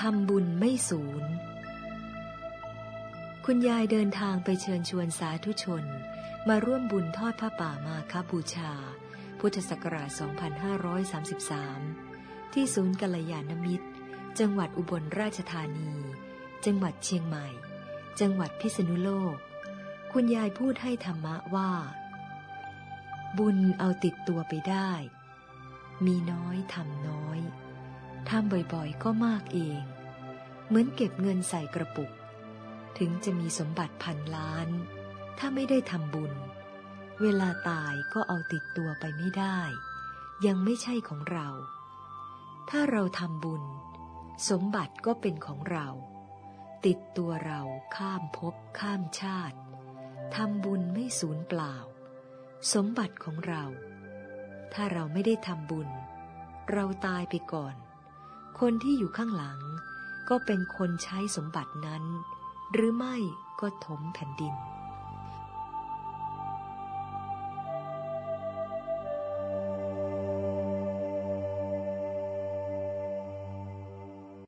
ทำบุญไม่สูญ คุณยายเดินทางไปเชิญชวนสาธุชน มาร่วมบุญทอดผ้าป่ามาคบูชา พุทธศักราช 2533 ที่ศูนย์กัลยาณมิตร จังหวัดอุบลราชธานี จังหวัดเชียงใหม่ จังหวัดพิษณุโลก คุณยายพูดให้ธรรมะว่า บุญเอาติดตัวไปได้ มีน้อยทำน้อย ทำบ่อยๆ ก็มากเอง เหมือนเก็บเงินใส่กระปุก ถึงจะมีสมบัติพันล้าน ถ้าไม่ได้ทำบุญ เวลาตายก็เอาติดตัวไปไม่ได้ ยังไม่ใช่ของเรา ถ้าเราทำบุญ สมบัติก็เป็นของเรา ติดตัวเราข้ามภพข้ามชาติทำบุญไม่สูญเปล่า สมบัติของเรา ถ้าเราไม่ได้ทำบุญ เราตายไปก่อน คนที่อยู่ข้างหลัง ก็เป็นคนใช้สมบัตินั้น หรือไม่ก็ถมแผ่นดิน